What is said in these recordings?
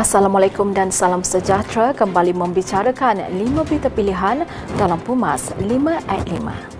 Assalamualaikum dan salam sejahtera kembali membicarakan lima berita pilihan dalam Pumas 5 at 5.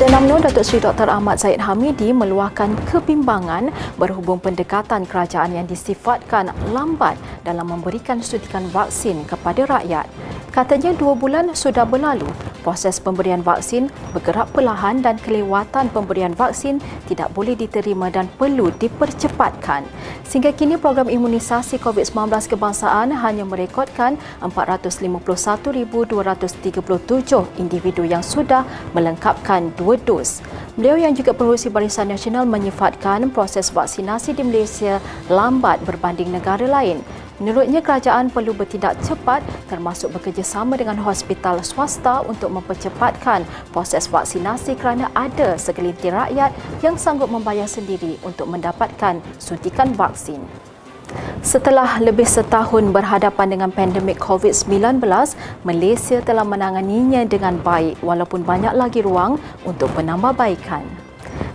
Presiden UMNO Datuk Seri Dr. Ahmad Zaid Hamidi meluahkan kebimbangan berhubung pendekatan kerajaan yang disifatkan lambat dalam memberikan suntikan vaksin kepada rakyat. Katanya dua bulan sudah berlalu, proses pemberian vaksin bergerak perlahan dan kelewatan pemberian vaksin tidak boleh diterima dan perlu dipercepatkan. Sehingga kini program imunisasi COVID-19 kebangsaan hanya merekodkan 451,237 individu yang sudah melengkapkan dua dos. Beliau yang juga pengurusi Barisan Nasional menyifatkan proses vaksinasi di Malaysia lambat berbanding negara lain. Menurutnya kerajaan perlu bertindak cepat termasuk bekerjasama dengan hospital swasta untuk mempercepatkan proses vaksinasi kerana ada segelintir rakyat yang sanggup membayar sendiri untuk mendapatkan suntikan vaksin. Setelah lebih setahun berhadapan dengan pandemik COVID-19, Malaysia telah menanganinya dengan baik walaupun banyak lagi ruang untuk penambahbaikan.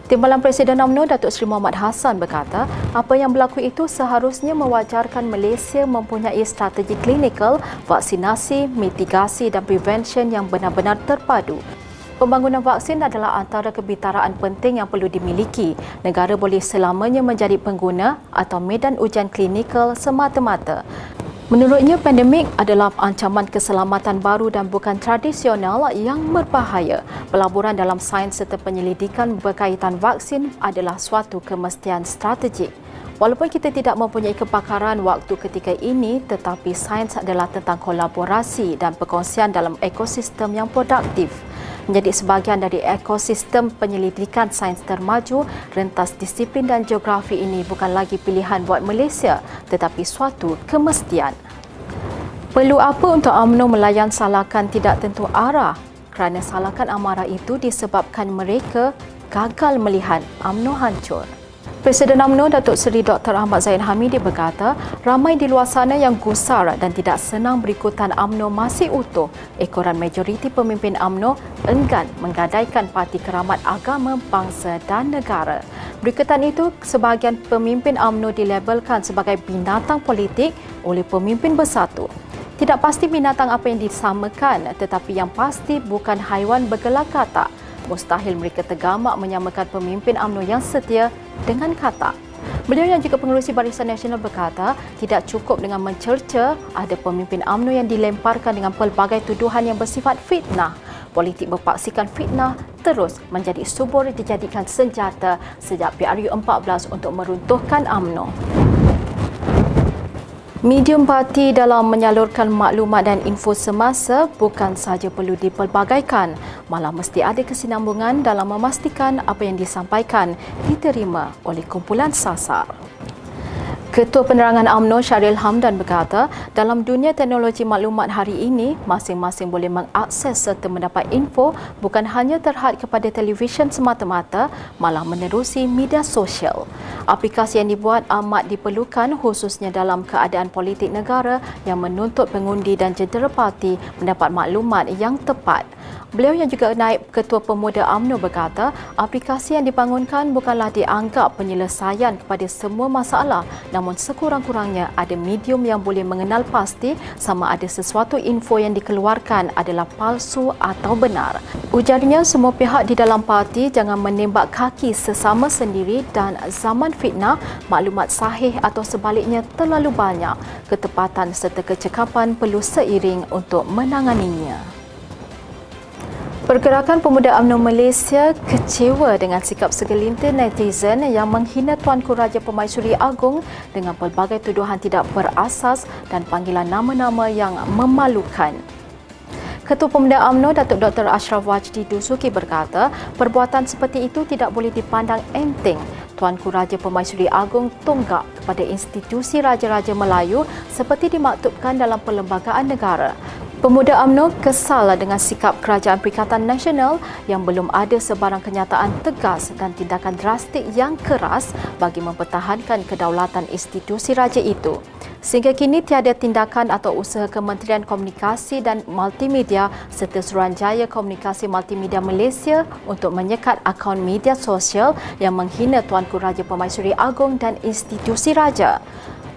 Timbalan Presiden UMNO Datuk Seri Muhammad Hassan berkata, apa yang berlaku itu seharusnya mewajarkan Malaysia mempunyai strategi klinikal, vaksinasi, mitigasi dan prevention yang benar-benar terpadu. Pembangunan vaksin adalah antara kebitaraan penting yang perlu dimiliki. Negara boleh selamanya menjadi pengguna atau medan ujian klinikal semata-mata. Menurutnya, pandemik adalah ancaman keselamatan baru dan bukan tradisional yang berbahaya. Pelaburan dalam sains serta penyelidikan berkaitan vaksin adalah suatu kemestian strategik. Walaupun kita tidak mempunyai kepakaran waktu ketika ini, tetapi sains adalah tentang kolaborasi dan perkongsian dalam ekosistem yang produktif menjadi sebahagian dari ekosistem penyelidikan sains termaju, rentas disiplin dan geografi ini bukan lagi pilihan buat Malaysia tetapi suatu kemestian. Perlu apa untuk UMNO melayan salakan tidak tentu arah kerana salakan amarah itu disebabkan mereka gagal melihat UMNO hancur. Presiden UMNO Datuk Seri Dr. Ahmad Zain Hamidi berkata, ramai di luar sana yang gusar dan tidak senang berikutan UMNO masih utuh. Ekoran majoriti pemimpin UMNO enggan menggadaikan parti keramat agama, bangsa dan negara. Berikutan itu, sebahagian pemimpin UMNO dilabelkan sebagai binatang politik oleh pemimpin bersatu. Tidak pasti binatang apa yang disamakan, tetapi yang pasti bukan haiwan bergelak katak mustahil mereka tergamak menyamakan pemimpin UMNO yang setia dengan kata. Beliau yang juga pengurusi Barisan Nasional berkata, tidak cukup dengan mencerca ada pemimpin UMNO yang dilemparkan dengan pelbagai tuduhan yang bersifat fitnah. Politik berpaksikan fitnah terus menjadi subur dijadikan senjata sejak PRU14 untuk meruntuhkan UMNO. Medium parti dalam menyalurkan maklumat dan info semasa bukan sahaja perlu dipelbagaikan, malah mesti ada kesinambungan dalam memastikan apa yang disampaikan diterima oleh kumpulan sasar. Ketua Penerangan UMNO Syaril Hamdan berkata, dalam dunia teknologi maklumat hari ini, masing-masing boleh mengakses serta mendapat info bukan hanya terhad kepada televisyen semata-mata, malah menerusi media sosial. Aplikasi yang dibuat amat diperlukan khususnya dalam keadaan politik negara yang menuntut pengundi dan jentera parti mendapat maklumat yang tepat. Beliau yang juga naib Ketua Pemuda AMNO berkata, aplikasi yang dibangunkan bukanlah dianggap penyelesaian kepada semua masalah namun sekurang-kurangnya ada medium yang boleh mengenal pasti sama ada sesuatu info yang dikeluarkan adalah palsu atau benar. Ujarnya semua pihak di dalam parti jangan menembak kaki sesama sendiri dan zaman fitnah, maklumat sahih atau sebaliknya terlalu banyak. Ketepatan serta kecekapan perlu seiring untuk menanganinya. Pergerakan Pemuda UMNO Malaysia kecewa dengan sikap segelintir netizen yang menghina Tuanku Raja Pemaisuri Agong dengan pelbagai tuduhan tidak berasas dan panggilan nama-nama yang memalukan. Ketua Pemuda UMNO Datuk Dr. Ashraf Wajdi Dusuki berkata, perbuatan seperti itu tidak boleh dipandang enteng. Tuanku Raja Pemaisuri Agong tonggak kepada institusi Raja-Raja Melayu seperti dimaktubkan dalam perlembagaan negara. Pemuda UMNO kesal dengan sikap Kerajaan Perikatan Nasional yang belum ada sebarang kenyataan tegas dan tindakan drastik yang keras bagi mempertahankan kedaulatan institusi raja itu. Sehingga kini tiada tindakan atau usaha Kementerian Komunikasi dan Multimedia serta Suruhanjaya Komunikasi Multimedia Malaysia untuk menyekat akaun media sosial yang menghina Tuanku Raja Permaisuri Agong dan institusi raja.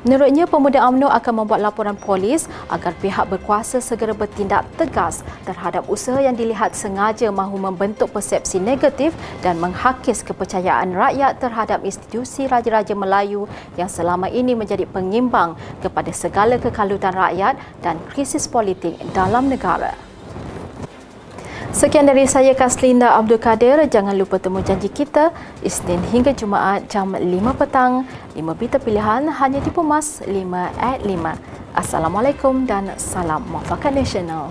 Menurutnya, pemuda UMNO akan membuat laporan polis agar pihak berkuasa segera bertindak tegas terhadap usaha yang dilihat sengaja mahu membentuk persepsi negatif dan menghakis kepercayaan rakyat terhadap institusi Raja-Raja Melayu yang selama ini menjadi pengimbang kepada segala kekalutan rakyat dan krisis politik dalam negara. Sekian dari saya Kaslinda Abdul Kadir. Jangan lupa temu janji kita Isnin hingga Jumaat jam 5 petang. 5 berita pilihan hanya di Pumas 5 at 5. Assalamualaikum dan salam muafakat nasional.